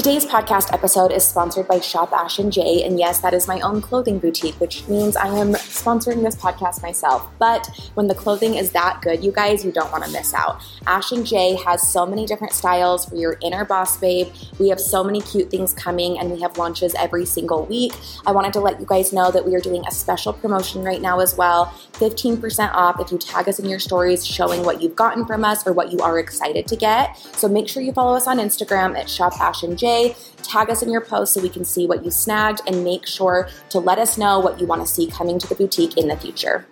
Today's podcast episode is sponsored by Shop Ash and J, and yes, that is my own clothing boutique, which means I am sponsoring this podcast myself. But when the clothing is that good, you guys, you don't want to miss out. Ash and J has so many different styles for your inner boss babe. We have so many cute things coming, and we have launches every single week. I wanted to let you guys know that we are doing a special promotion right now as well 15% off if you tag us in your stories showing what you've gotten from us or what you are excited to get. So make sure you follow us on Instagram at Shop Ash and J. Tag us in your post so we can see what you snagged and make sure to let us know what you want to see coming to the boutique in the future.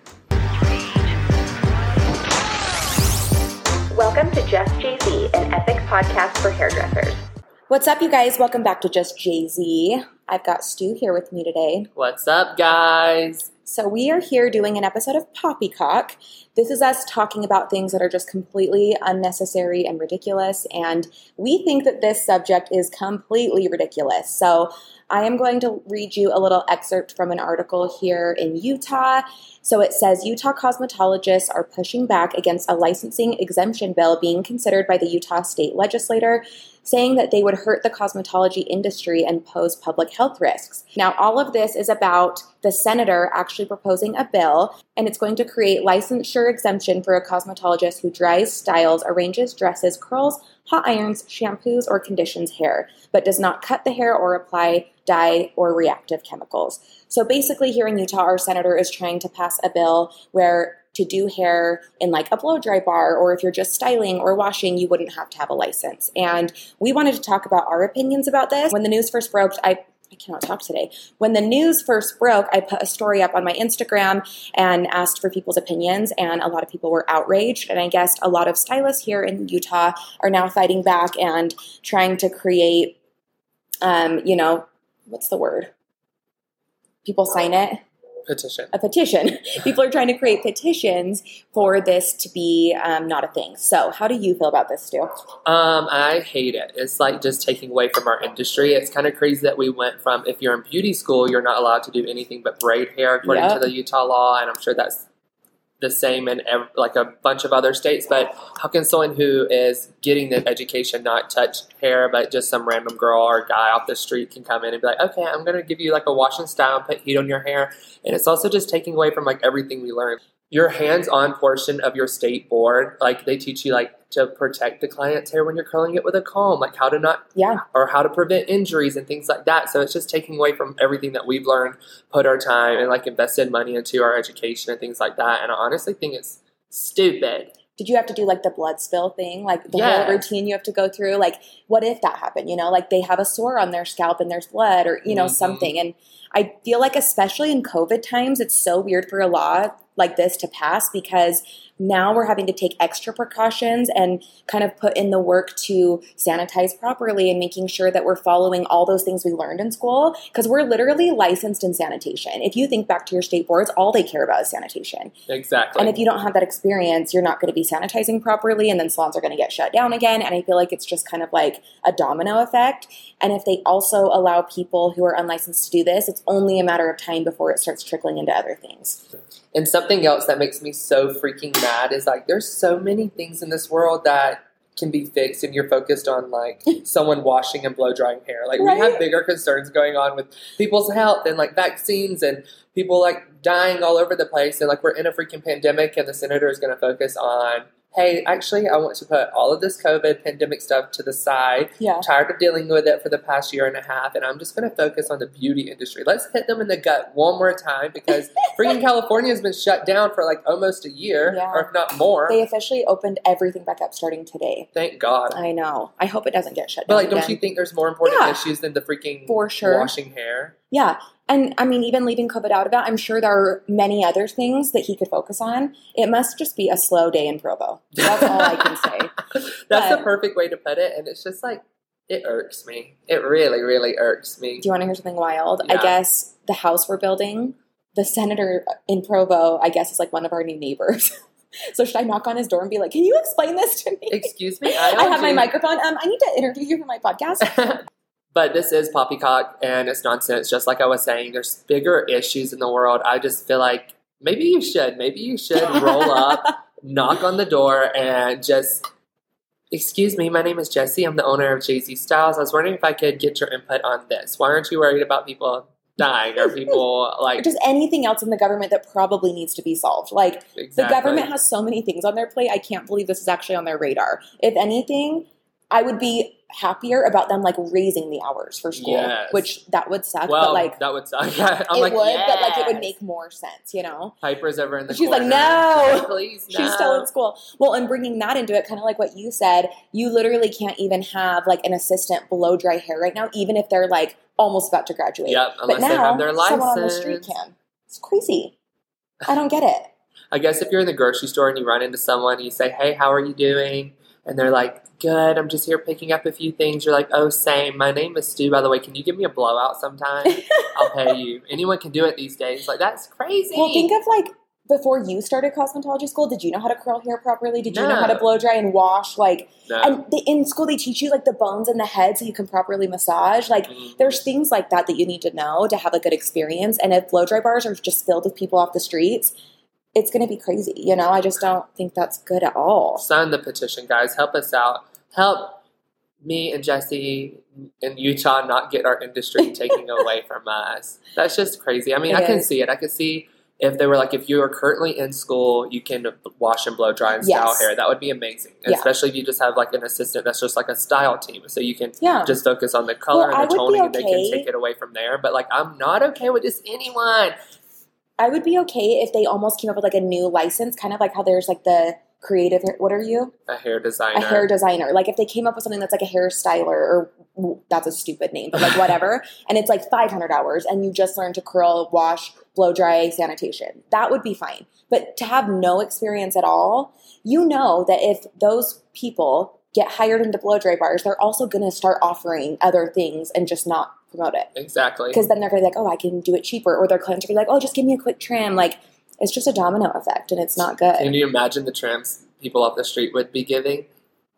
Welcome to Just JZ, an epic podcast for hairdressers. What's up, you guys? Welcome back to Just JZ. I've got Stew here with me today. What's up, guys? So, we are here doing an episode of Poppycock. This is us talking about things that are just completely unnecessary and ridiculous. And we think that this subject is completely ridiculous. So, I am going to read you a little excerpt from an article here in Utah. So it says Utah cosmetologists are pushing back against a licensing exemption bill being considered by the Utah state legislator, saying that they would hurt the cosmetology industry and pose public health risks. Now, all of this is about the senator actually proposing a bill, and it's going to create licensure exemption for a cosmetologist who dries, styles, arranges dresses, curls, hot irons, shampoos, or conditions hair, but does not cut the hair or apply dye or reactive chemicals. So basically, here in Utah, our senator is trying to pass a bill where to do hair in like a blow dry bar, or if you're just styling or washing, you wouldn't have to have a license. And we wanted to talk about our opinions about this. When the news first broke, I I cannot talk today. When the news first broke, I put a story up on my Instagram and asked for people's opinions, and a lot of people were outraged. And I guess a lot of stylists here in Utah are now fighting back and trying to create, um, you know, what's the word? People sign it petition. A petition. People are trying to create petitions for this to be um, not a thing. So, how do you feel about this, Stew? Um, I hate it. It's like just taking away from our industry. It's kind of crazy that we went from if you're in beauty school, you're not allowed to do anything but braid hair according yep. to the Utah law, and I'm sure that's the same in like a bunch of other states. But how can someone who is getting the education not touch hair, but just some random girl or guy off the street can come in and be like, okay, I'm going to give you like a washing style and put heat on your hair. And it's also just taking away from like everything we learned. Your hands-on portion of your state board, like they teach you like to protect the client's hair when you're curling it with a comb, like how to not, yeah, or how to prevent injuries and things like that. So it's just taking away from everything that we've learned, put our time and like invested money into our education and things like that. And I honestly think it's stupid. Did you have to do like the blood spill thing, like the yes. whole routine you have to go through? Like, what if that happened? You know, like they have a sore on their scalp and there's blood, or you know, mm-hmm. something. And I feel like, especially in COVID times, it's so weird for a law like this to pass because now we're having to take extra precautions and kind of put in the work to sanitize properly and making sure that we're following all those things we learned in school because we're literally licensed in sanitation. If you think back to your state boards, all they care about is sanitation. Exactly. And if you don't have that experience, you're not going to be sanitizing properly and then salons are going to get shut down again. And I feel like it's just kind of like a domino effect. And if they also allow people who are unlicensed to do this, it's only a matter of time before it starts trickling into other things. And something else that makes me so freaking mad is like there's so many things in this world that can be fixed and you're focused on like someone washing and blow drying hair. Like right? we have bigger concerns going on with people's health and like vaccines and people like dying all over the place and like we're in a freaking pandemic and the senator is going to focus on hey, actually, I want to put all of this COVID pandemic stuff to the side. Yeah. I'm tired of dealing with it for the past year and a half, and I'm just going to focus on the beauty industry. Let's hit them in the gut one more time because freaking California has been shut down for like almost a year, yeah. or if not more. They officially opened everything back up starting today. Thank God. I know. I hope it doesn't get shut but, down. But like, don't you think there's more important yeah. issues than the freaking for sure washing hair? Yeah. And I mean, even leaving COVID out about, I'm sure there are many other things that he could focus on. It must just be a slow day in Provo. That's all I can say. That's but, the perfect way to put it. And it's just like, it irks me. It really, really irks me. Do you want to hear something wild? Yeah. I guess the house we're building, the senator in Provo, I guess, is like one of our new neighbors. So should I knock on his door and be like, "Can you explain this to me?" Excuse me, I, I have my microphone. Um, I need to interview you for my podcast. But this is poppycock and it's nonsense. Just like I was saying, there's bigger issues in the world. I just feel like maybe you should, maybe you should roll up, knock on the door, and just Excuse me, my name is Jessi. I'm the owner of JZ Styles. I was wondering if I could get your input on this. Why aren't you worried about people dying or people like or just anything else in the government that probably needs to be solved. Like exactly. the government has so many things on their plate. I can't believe this is actually on their radar. If anything, I would be happier about them like raising the hours for school, Yes. which that would suck. well, but like that would suck. I'm it like, would, but like it would make more sense, you know. Piper's ever in the She's like, "No." Please, She's still in school. Well, and bringing that into it, kind of like what you said, you literally can't even have like an assistant blow dry hair right now, even if they're like almost about to graduate. Yep, but unless now they have their license. someone on the street can. It's crazy. I don't get it. I guess if you're in the grocery store and you run into someone and you say, "Hey, how are you doing?" And they're like, "Good. I'm just here picking up a few things." You're like, "Oh, same. My name is Stew. By the way, can you give me a blowout sometime? I'll pay you." Anyone can do it these days. Like that's crazy. Well, think of like before you started cosmetology school. Did you know how to curl hair properly? Did you know how to blow dry and wash? Like, no. and they, in school they teach you like the bones in the head so you can properly massage. Like, Mm. there's things like that that you need to know to have a good experience. And if blow dry bars are just filled with people off the streets, it's going to be crazy. You know, I just don't think that's good at all. sign the petition, guys. Help us out. Help me and Jessi in Utah not get our industry taken away from us. That's just crazy. I mean, It I can is. see it. I can see if they were like, if you are currently in school, you can wash and blow dry and style Yes. hair. That would be amazing. Yeah. Especially if you just have like an assistant that's just like a style team. So you can Yeah. just focus on the color Well, and the toning and they can take it away from there. But like, I'm not okay with just anyone. I would be okay if they almost came up with like a new license, kind of like how there's like the creative. What are you? A hair designer. A hair designer. Like if they came up with something that's like a hairstyler, or that's a stupid name, but like whatever, and it's like 500 hours, and you just learn to curl, wash, blow dry, sanitation. That would be fine. But to have no experience at all, you know that if those people get hired into blow dry bars, they're also going to start offering other things and just not promote it exactly. because then they're going to be like, oh, I can do it cheaper, or their clients are going to be like, oh, just give me a quick trim. Like it's just a domino effect, and it's not good. Can you imagine the trams people off the street would be giving?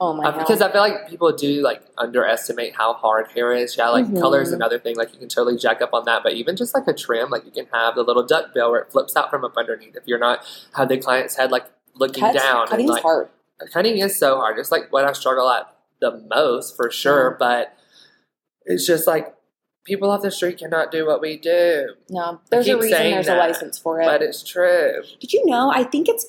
oh my god! because I feel like people do like underestimate how hard hair is. Yeah, like Mhm. color is another thing. Like you can totally jack up on that. But even just like a trim, like you can have the little duck bill where it flips out from up underneath. If you're not have the client's head like looking Cuts- down and cutting's like hard. cutting is so hard. It's like what I struggle at the most for sure. But it's just like people off the street cannot do what we do. No, there's a reason there's that, a license for it. But it's true. Did you know? I think it's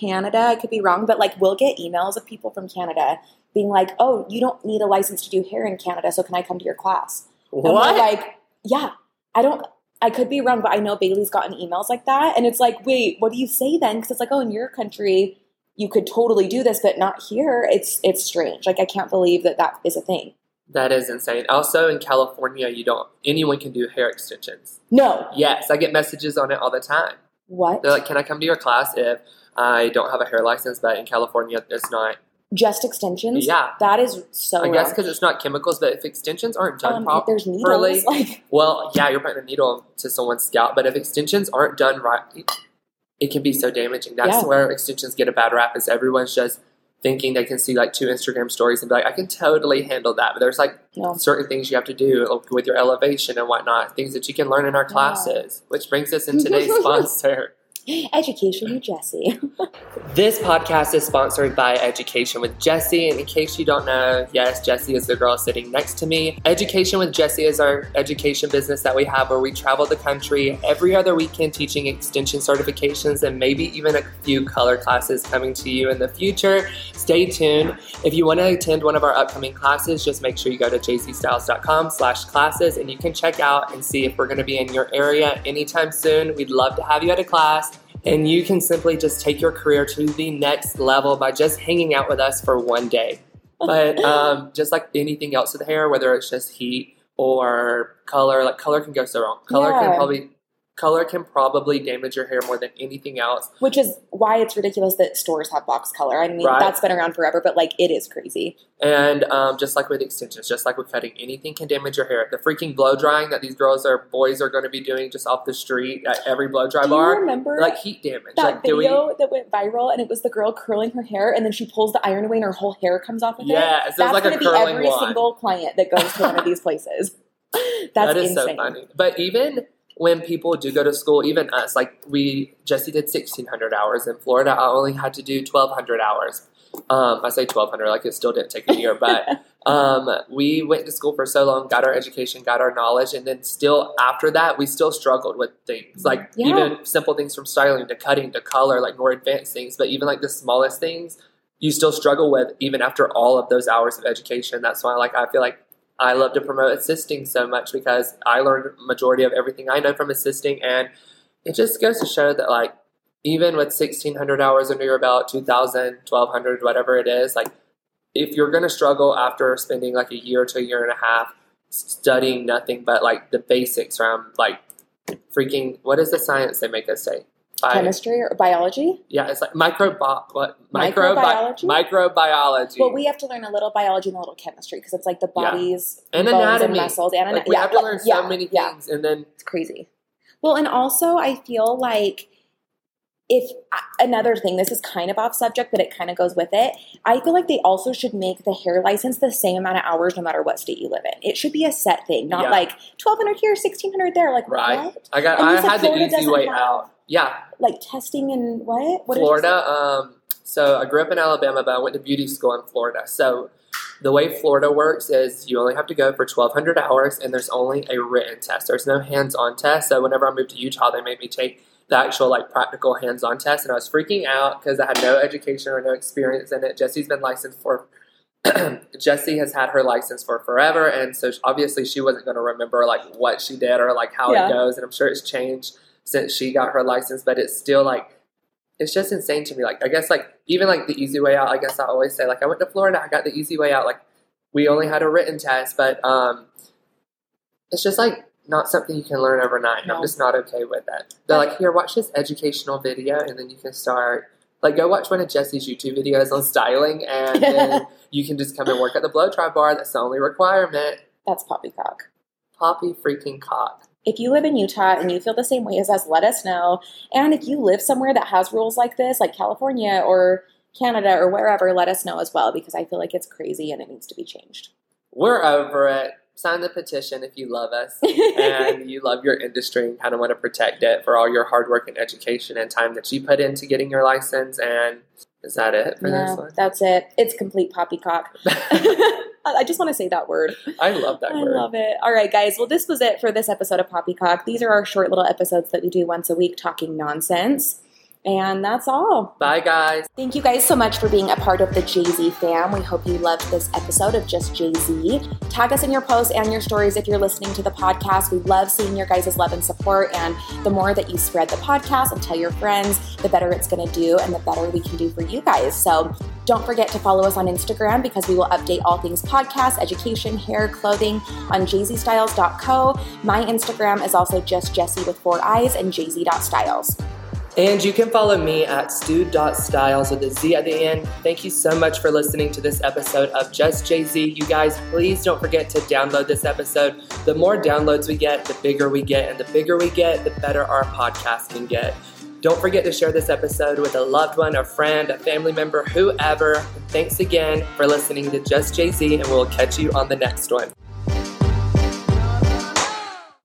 Canada. I could be wrong, but like we'll get emails of people from Canada being like, "Oh, you don't need a license to do hair in Canada, so can I come to your class?" And we're What? like, yeah, I don't. I could be wrong, but I know Bailey's gotten emails like that, and it's like, wait, what do you say then? Because it's like, oh, in your country, you could totally do this, but not here. It's it's strange. Like I can't believe that that is a thing. That is insane. Also in California, you don't anyone can do hair extensions. No, Yes, I get messages on it all the time. what? They're like, "Can I come to your class if I don't have a hair license?" But in California, it's not. Just extensions? Yeah, That is so. I guess because it's not chemicals. But if extensions aren't done um, properly, there's needles, like well, yeah, you're putting a needle to someone's scalp. But if extensions aren't done right, it can be so damaging. That's Yeah. where extensions get a bad rap. Is everyone's just thinking they can see like two Instagram stories and be like, "I can totally handle that." But there's like no. certain things you have to do with your elevation and whatnot, things that you can learn in our Yeah. classes. Which brings us in today's sponsor. Education with Jessi. This podcast is sponsored by Education with Jessi. And in case you don't know, yes, Jessi is the girl sitting next to me. Education with Jessi is our education business that we have where we travel the country every other weekend teaching extension certifications and maybe even a few color classes coming to you in the future. Stay tuned. If you want to attend one of our upcoming classes, just make sure you go to jzstyles.com slash classes and you can check out and see if we're going to be in your area anytime soon. We'd love to have you at a class. And you can simply just take your career to the next level by just hanging out with us for one day. But um, just like anything else with hair, whether it's just heat or color, like color can go so wrong. Color Yeah. can probably color can probably damage your hair more than anything else. Which is why it's ridiculous that stores have box color. I mean, Right. that's been around forever, but like it is crazy. And um, just like with extensions, just like with cutting, anything can damage your hair. The freaking blow drying that these girls or boys are going to be doing just off the street at every blow dry Do you bar, remember like heat damage. that like, video that went viral and it was the girl curling her hair and then she pulls the iron away and her whole hair comes off of it? Yes, there's That's like going to be every single client that goes to one of these places. That's that is insane. so funny. But even when people do go to school, even us, like we, Jessi did 1,600 hours in Florida. I only had to do 1,200 hours. Um, I say 1200, like it still didn't take a year, but um, we went to school for so long, got our education, got our knowledge, and then still after that, we still struggled with things like Yeah. even simple things from styling to cutting to color, like more advanced things, but even like the smallest things, you still struggle with even after all of those hours of education. That's why, like, I feel like I love to promote assisting so much because I learned majority of everything I know from assisting, and it just goes to show that like even with 1600 hours under your belt 2000 1200 whatever it is like if you're going to struggle after spending like a year to a year and a half studying nothing but like the basics from like freaking what is the science they make us say Bi- Chemistry or biology? yeah it's like microbi what microbi- Microbiology? microbiology Well, we have to learn a little biology and a little chemistry because it's like the Yeah. And bones anatomy. and muscles and like, we yeah, have to learn so yeah, many yeah. things and then It's crazy. Well, and also I feel like if uh, another thing, this is kind of off subject, but it kind of goes with it. I feel like they also should make the hair license the same amount of hours no matter what state you live in. It should be a set thing, not Yeah. like twelve hundred here, sixteen hundred there. Like Right. what? i got And i had the easy way have- out yeah Like testing and what? What Florida. Um, so I grew up in Alabama, but I went to beauty school in Florida. So the way Florida works is you only have to go for 1,200 hours, and there's only a written test. There's no hands-on test. So whenever I moved to Utah, they made me take the actual like practical hands-on test, and I was freaking out because I had no education or no experience in it. Jessi's been licensed for. Jessi has had her license for forever, and so obviously she wasn't going to remember like what she did or like how Yeah. it goes. And I'm sure it's changed since she got her license, but it's still like it's just insane to me. Like I guess like even like the easy way out. I guess I always say like I went to Florida, I got the easy way out. Like we only had a written test, but um, it's just like not something you can learn overnight. and I'm just not okay with that. They're like, here, watch this educational video, and then you can start. Like, go watch one of Jessi's YouTube videos on styling, and then you can just come and work at the blow dry bar. That's the only requirement. That's poppycock. Poppy freaking cock. If you live in Utah and you feel the same way as us, let us know. And if you live somewhere that has rules like this, like California or Canada or wherever, let us know as well because I feel like it's crazy and it needs to be changed. We're over it. Sign the petition if you love us. and you love your industry and kind of want to protect it for all your hard work and education and time that you put into getting your license. And is that it for yeah, this one? that's it. It's complete poppycock. I just want to say that word. I love that I word. I love it. All right, guys. Well, this was it for this episode of Poppycock. These are our short little episodes that we do once a week talking nonsense. And that's all. Bye, guys. Thank you guys so much for being a part of the JZ fam. We hope you loved this episode of Just JZ. Tag us in your posts and your stories if you're listening to the podcast. We love seeing your guys' love and support. And the more that you spread the podcast and tell your friends, the better it's going to do and the better we can do for you guys. So don't forget to follow us on Instagram because we will update all things podcast, education, hair, clothing on jzstyles.co. My Instagram is also just Jessi with four eyes and jz.styles. And you can follow me at stew.styles with a Z at the end. Thank you so much for listening to this episode of Just JZ. You guys, please don't forget to download this episode. The more downloads we get, the bigger we get. And the bigger we get, the better our podcast can get. Don't forget to share this episode with a loved one, a friend, a family member, whoever. Thanks again for listening to Just JZ, and we'll catch you on the next one.